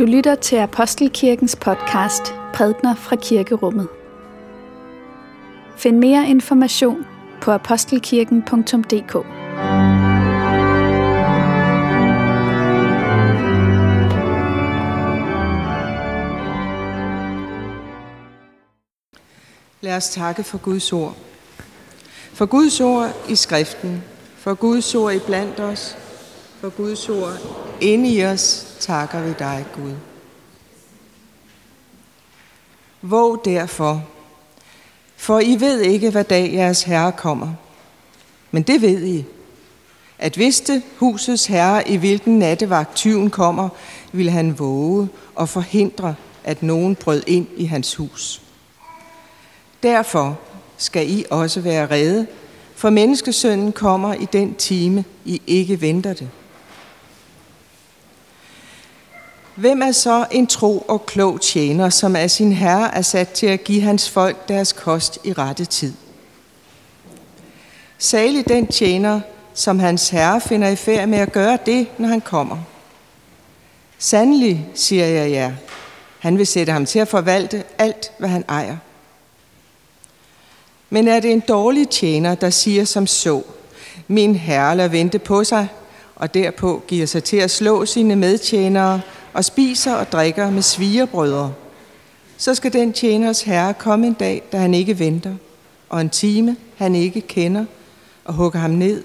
Du lytter til Apostelkirkens podcast Prædner fra Kirkerummet. Find mere information på apostelkirken.dk. Lad os takke for Guds ord. For Guds ord i skriften, for Guds ord i blandt os, for Guds ord inde i os, takker vi dig, Gud. Våg derfor, for I ved ikke, hvad dag jeres herre kommer. Men det ved I, at vidste husets herre, i hvilken nattevagt tyven kommer, vil han våge og forhindre, at nogen brød ind i hans hus. Derfor skal I også være redde, for menneskesønnen kommer i den time, I ikke venter det. Hvem er så en tro og klog tjener, som af sin herre er sat til at give hans folk deres kost i rette tid? Salig den tjener, som hans herre finder i færd med at gøre det, når han kommer. Sandelig, siger jeg jer, han vil sætte ham til at forvalte alt, hvad han ejer. Men er det en dårlig tjener, der siger som så, min herre lader vente på sig, og derpå giver sig til at slå sine medtjenere og spiser og drikker med svigerbrødre, så skal den tjeners herre komme en dag, da han ikke venter, og en time, han ikke kender, og hugge ham ned,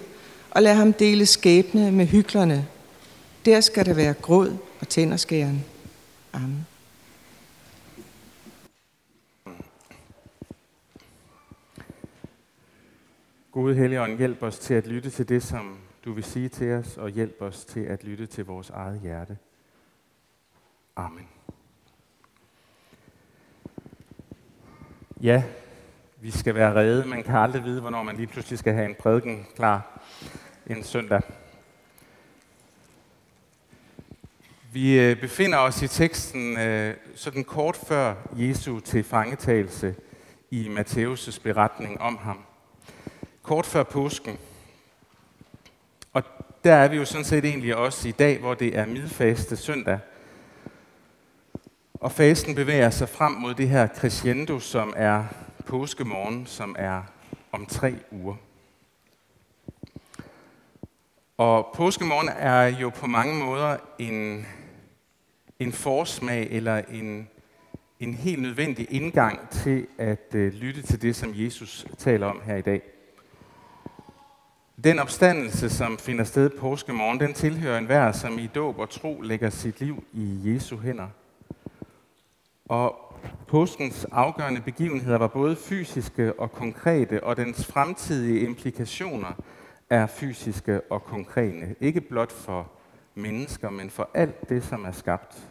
og lade ham dele skæbne med hyklerne. Der skal der være gråd og tænderskæren. Amen. Gode Helligånd, hjælp os til at lytte til det, som du vil sige til os, og hjælp os til at lytte til vores eget hjerte. Amen. Ja, vi skal være redde. Man kan aldrig vide, hvornår man lige pludselig skal have en prædiken klar en søndag. Vi øh, befinder os i teksten øh, sådan kort før Jesu til fangetagelse i Matthæus' beretning om ham. Kort før påsken. Og der er vi jo sådan set egentlig også i dag, hvor det er midfaste søndag – og fasten bevæger sig frem mod det her crescendo, som er påskemorgen, som er om tre uger. Og påskemorgen er jo på mange måder en, en forsmag eller en, en helt nødvendig indgang til at øh, lytte til det, som Jesus taler om her i dag. Den opstandelse, som finder sted påskemorgen, den tilhører enhver, som i dåb og tro lægger sit liv i Jesu hænder – og påskens afgørende begivenheder var både fysiske og konkrete, og dens fremtidige implikationer er fysiske og konkrete. Ikke blot for mennesker, men for alt det, som er skabt.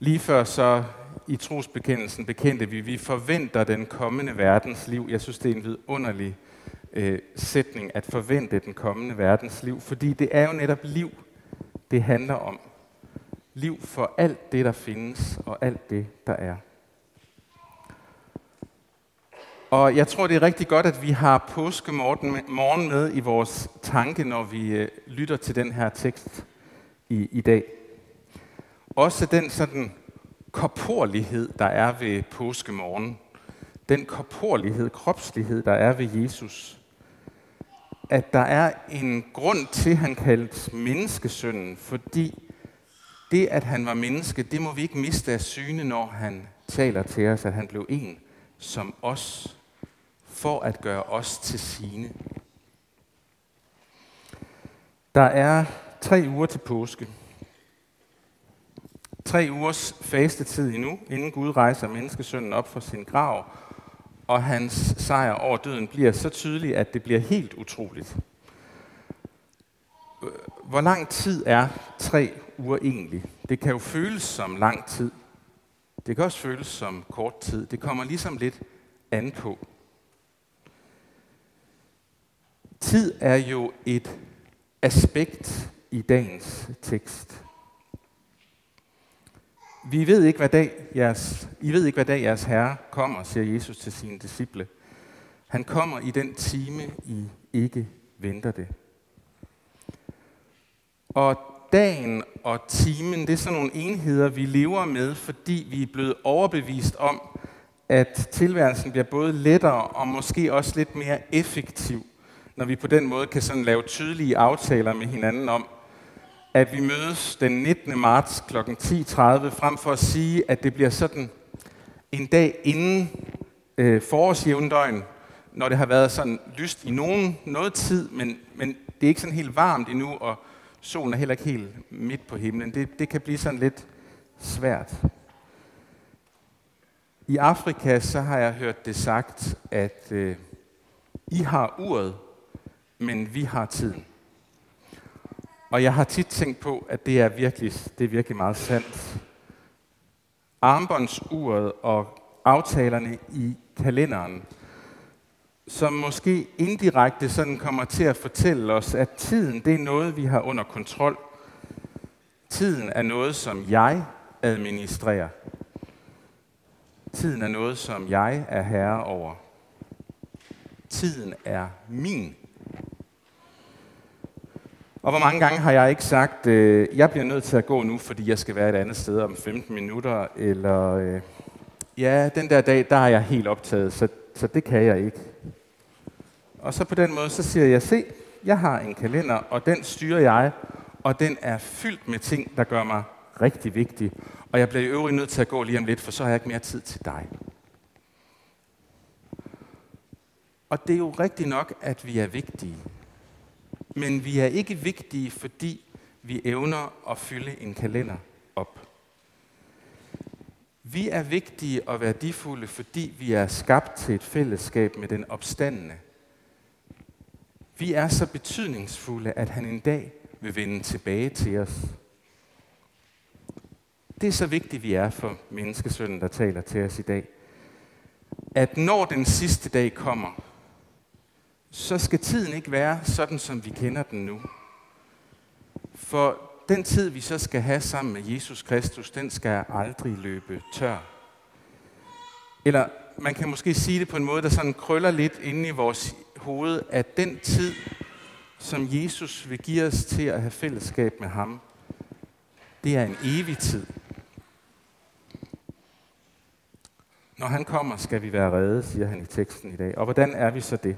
Lige før så i trosbekendelsen bekendte vi, vi forventer den kommende verdens liv. Jeg synes, det er en vidunderlig øh, sætning at forvente den kommende verdens liv, fordi det er jo netop liv, det handler om liv for alt det, der findes, og alt det, der er. Og jeg tror, det er rigtig godt, at vi har påskemorgen med i vores tanke, når vi øh, lytter til den her tekst i, i dag. Også den sådan korporlighed, der er ved påskemorgen. Den korporlighed, kropslighed, der er ved Jesus. At der er en grund til, at han kaldes menneskesønnen, fordi det, at han var menneske, det må vi ikke miste af syne, når han taler til os, at han blev en som os, for at gøre os til sine. Der er tre uger til påske. Tre ugers fastetid endnu, inden Gud rejser menneskesønnen op fra sin grav, og hans sejr over døden bliver så tydelig, at det bliver helt utroligt. Hvor lang tid er tre uger egentlig? Det kan jo føles som lang tid. Det kan også føles som kort tid. Det kommer ligesom lidt an på. Tid er jo et aspekt i dagens tekst. Vi ved ikke, hvad dag jeres, I ved ikke, hvad dag jeres herre kommer, siger Jesus til sine disciple. Han kommer i den time, I ikke venter det. Og dagen og timen, det er sådan nogle enheder, vi lever med, fordi vi er blevet overbevist om, at tilværelsen bliver både lettere og måske også lidt mere effektiv, når vi på den måde kan sådan lave tydelige aftaler med hinanden om, at vi mødes den 19. marts kl. 10.30, frem for at sige, at det bliver sådan en dag inden øh, forårsjævndøgn, når det har været sådan lyst i nogen, noget tid, men, men det er ikke sådan helt varmt endnu, og solen er heller ikke helt midt på himlen. Det, det kan blive sådan lidt svært. I Afrika så har jeg hørt det sagt, at øh, I har uret, men vi har tiden. Og jeg har tit tænkt på, at det er virkelig, det er virkelig meget sandt. Armbåndsuret og aftalerne i kalenderen, som måske indirekte sådan kommer til at fortælle os, at tiden det er noget, vi har under kontrol. Tiden er noget, som jeg administrerer. Tiden er noget, som jeg er herre over. Tiden er min. Og hvor mange gange har jeg ikke sagt, øh, jeg bliver nødt til at gå nu, fordi jeg skal være et andet sted om 15 minutter, eller øh, ja, den der dag, der er jeg helt optaget, så, så det kan jeg ikke. Og så på den måde, så siger jeg, se, jeg har en kalender, og den styrer jeg, og den er fyldt med ting, der gør mig rigtig vigtig. Og jeg bliver i øvrigt nødt til at gå lige om lidt, for så har jeg ikke mere tid til dig. Og det er jo rigtigt nok, at vi er vigtige. Men vi er ikke vigtige, fordi vi evner at fylde en kalender op. Vi er vigtige og værdifulde, fordi vi er skabt til et fællesskab med den opstandende. Vi er så betydningsfulde, at han en dag vil vende tilbage til os. Det er så vigtigt, vi er for menneskesønnen, der taler til os i dag. At når den sidste dag kommer, så skal tiden ikke være sådan, som vi kender den nu. For den tid, vi så skal have sammen med Jesus Kristus, den skal aldrig løbe tør. Eller man kan måske sige det på en måde, der sådan krøller lidt inde i vores hoved, at den tid, som Jesus vil give os til at have fællesskab med ham, det er en evig tid. Når han kommer, skal vi være redde, siger han i teksten i dag. Og hvordan er vi så det?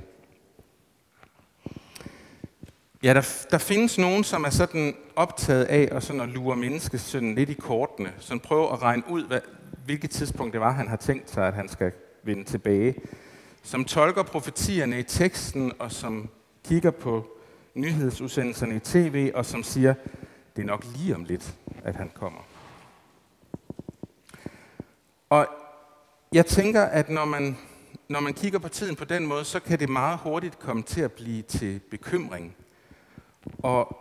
Ja, der, der findes nogen, som er sådan optaget af og sådan at lure menneskesønnen lidt i kortene. Som prøver at regne ud, hvad, hvilket tidspunkt det var, han har tænkt sig, at han skal vende tilbage. Som tolker profetierne i teksten, og som kigger på nyhedsudsendelserne i tv, og som siger, det er nok lige om lidt, at han kommer. Og jeg tænker, at når man, når man kigger på tiden på den måde, så kan det meget hurtigt komme til at blive til bekymring og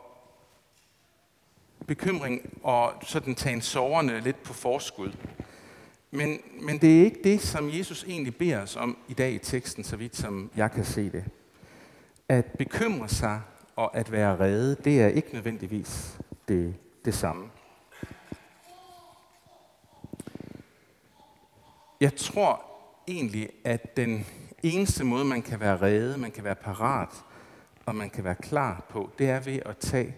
bekymring og sådan tage en soverne lidt på forskud. Men, men det er ikke det, som Jesus egentlig beder os om i dag i teksten, så vidt som jeg kan se det. At bekymre sig og at være redde, det er ikke nødvendigvis det, det samme. Jeg tror egentlig, at den eneste måde, man kan være redde, man kan være parat, og man kan være klar på, det er ved at tage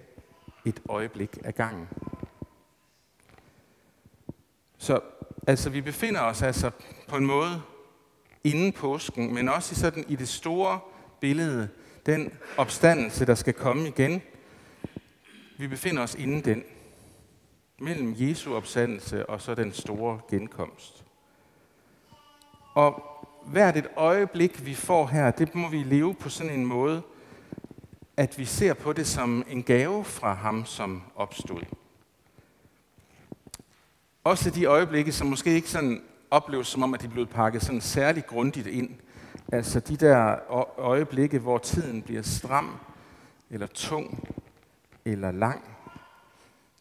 et øjeblik af gangen. Så altså, vi befinder os altså på en måde inden påsken, men også i, sådan, i det store billede, den opstandelse, der skal komme igen. Vi befinder os inden den, mellem Jesu opstandelse og så den store genkomst. Og hvert et øjeblik, vi får her, det må vi leve på sådan en måde, at vi ser på det som en gave fra ham, som opstod. Også de øjeblikke, som måske ikke sådan opleves som om, at de er blevet pakket sådan særligt grundigt ind. Altså de der øjeblikke, hvor tiden bliver stram, eller tung, eller lang.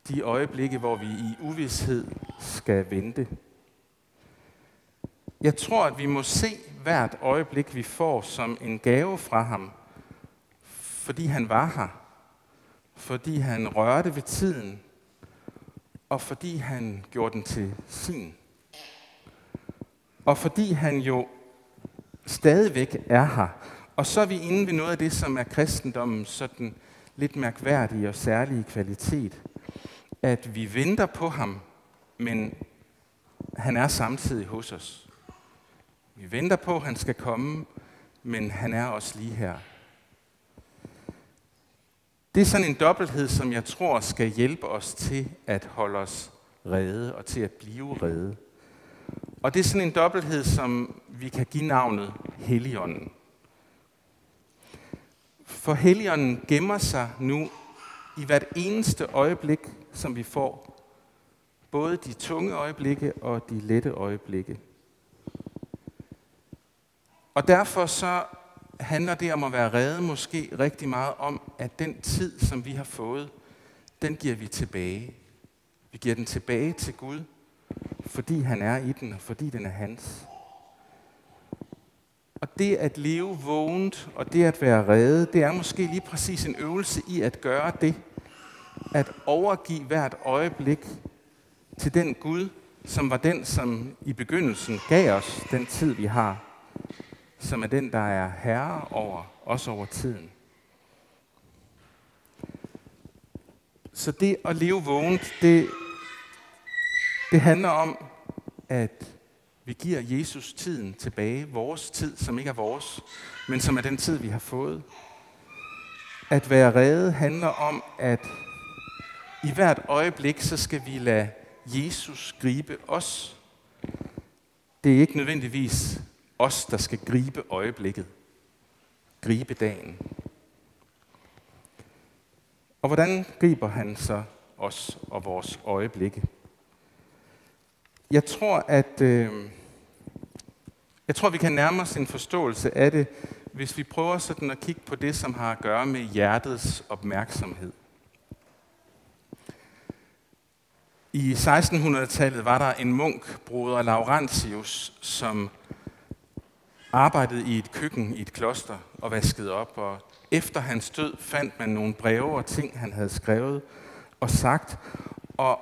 De øjeblikke, hvor vi i uvidshed skal vente. Jeg tror, at vi må se hvert øjeblik, vi får, som en gave fra ham, fordi han var her, fordi han rørte ved tiden, og fordi han gjorde den til sin. Og fordi han jo stadigvæk er her. Og så er vi inde ved noget af det, som er kristendommens sådan lidt mærkværdige og særlige kvalitet. at vi venter på ham, men han er samtidig hos os. Vi venter på, at han skal komme, men han er også lige her. Det er sådan en dobbelthed, som jeg tror skal hjælpe os til at holde os redde og til at blive redde. Og det er sådan en dobbelthed, som vi kan give navnet Helligånden. For Helligånden gemmer sig nu i hvert eneste øjeblik, som vi får. Både de tunge øjeblikke og de lette øjeblikke. Og derfor så handler det om at være redde måske rigtig meget om, at den tid, som vi har fået, den giver vi tilbage. Vi giver den tilbage til Gud, fordi han er i den, og fordi den er hans. Og det at leve vågent, og det at være redde, det er måske lige præcis en øvelse i at gøre det. At overgive hvert øjeblik til den Gud, som var den, som i begyndelsen gav os den tid, vi har. Som er den, der er herre over, også over tiden. Så det at leve vågent, det, det handler om, at vi giver Jesus tiden tilbage, vores tid, som ikke er vores, men som er den tid, vi har fået. At være redde handler om, at i hvert øjeblik, så skal vi lade Jesus gribe os. Det er ikke nødvendigvis os, der skal gribe øjeblikket. Gribe dagen. Og hvordan griber han så os og vores øjeblikke? Jeg tror, at øh, jeg tror, vi kan nærme os en forståelse af det, hvis vi prøver sådan at kigge på det, som har at gøre med hjertets opmærksomhed. I 1600-tallet var der en munk, broder Laurentius, som arbejdede i et køkken i et kloster og vaskede op. Og efter hans død fandt man nogle breve og ting, han havde skrevet og sagt. Og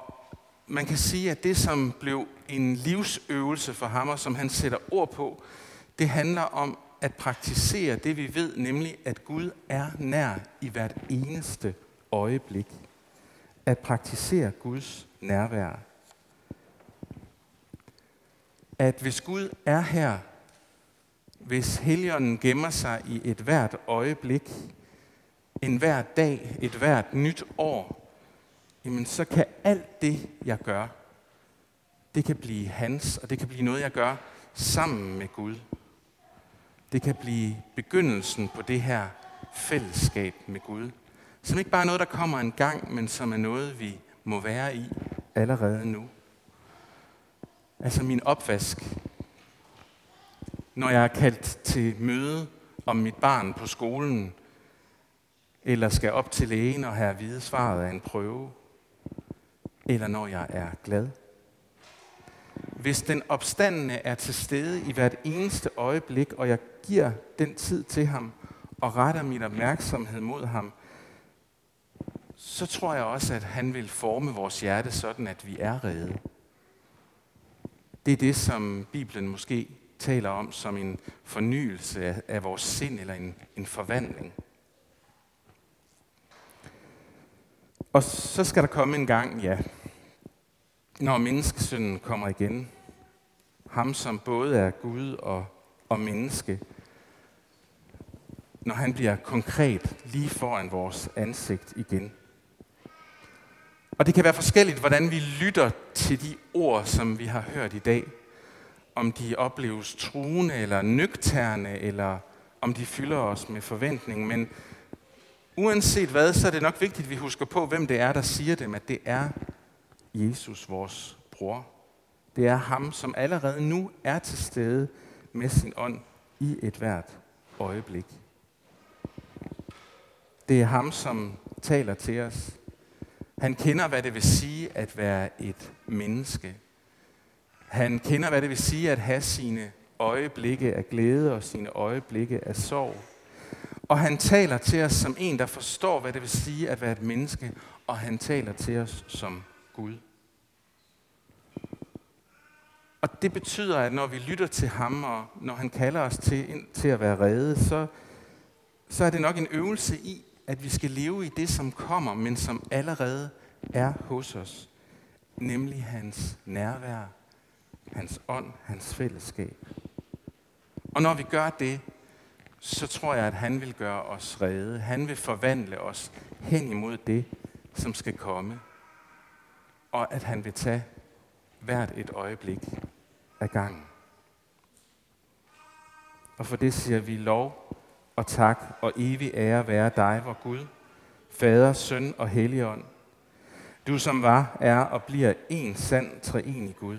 man kan sige, at det, som blev en livsøvelse for ham, og som han sætter ord på, det handler om at praktisere det, vi ved, nemlig at Gud er nær i hvert eneste øjeblik. At praktisere Guds nærvær. At hvis Gud er her, hvis heligånden gemmer sig i et hvert øjeblik, en hver dag, et hvert nyt år, jamen så kan alt det, jeg gør, det kan blive hans, og det kan blive noget, jeg gør sammen med Gud. Det kan blive begyndelsen på det her fællesskab med Gud. Som ikke bare er noget, der kommer en gang, men som er noget, vi må være i allerede nu. Altså min opvask. Når jeg er kaldt til møde om mit barn på skolen, eller skal op til lægen og have at vide svaret af en prøve, eller når jeg er glad. Hvis den opstandende er til stede i hvert eneste øjeblik, og jeg giver den tid til ham og retter min opmærksomhed mod ham, så tror jeg også, at han vil forme vores hjerte sådan, at vi er redde. Det er det, som Bibelen måske taler om som en fornyelse af vores sind eller en, en forvandling. Og så skal der komme en gang, ja, når menneskesynden kommer igen. Ham, som både er Gud og, og menneske. Når han bliver konkret lige foran vores ansigt igen. Og det kan være forskelligt, hvordan vi lytter til de ord, som vi har hørt i dag. Om de opleves truende eller nøgterne, eller om de fylder os med forventning. Men uanset hvad, så er det nok vigtigt, at vi husker på, hvem det er, der siger dem, at det er Jesus, vores bror. Det er ham, som allerede nu er til stede med sin ånd i et hvert øjeblik. Det er ham, som taler til os. Han kender, hvad det vil sige at være et menneske. Han kender, hvad det vil sige at have sine øjeblikke af glæde og sine øjeblikke af sorg. Og han taler til os som en, der forstår, hvad det vil sige at være et menneske, og han taler til os som Gud. Og det betyder, at når vi lytter til ham, og når han kalder os til, til at være redde, så, så er det nok en øvelse i, at vi skal leve i det, som kommer, men som allerede er hos os, nemlig hans nærvær, hans ånd, hans fællesskab. Og når vi gør det, så tror jeg, at han vil gøre os rede. Han vil forvandle os hen imod det, som skal komme. Og at han vil tage hvert et øjeblik af gangen. Og for det siger vi lov og tak og evig ære være dig, vor Gud, Fader, Søn og Helligånd. Du som var, er og bliver en sand treenig Gud,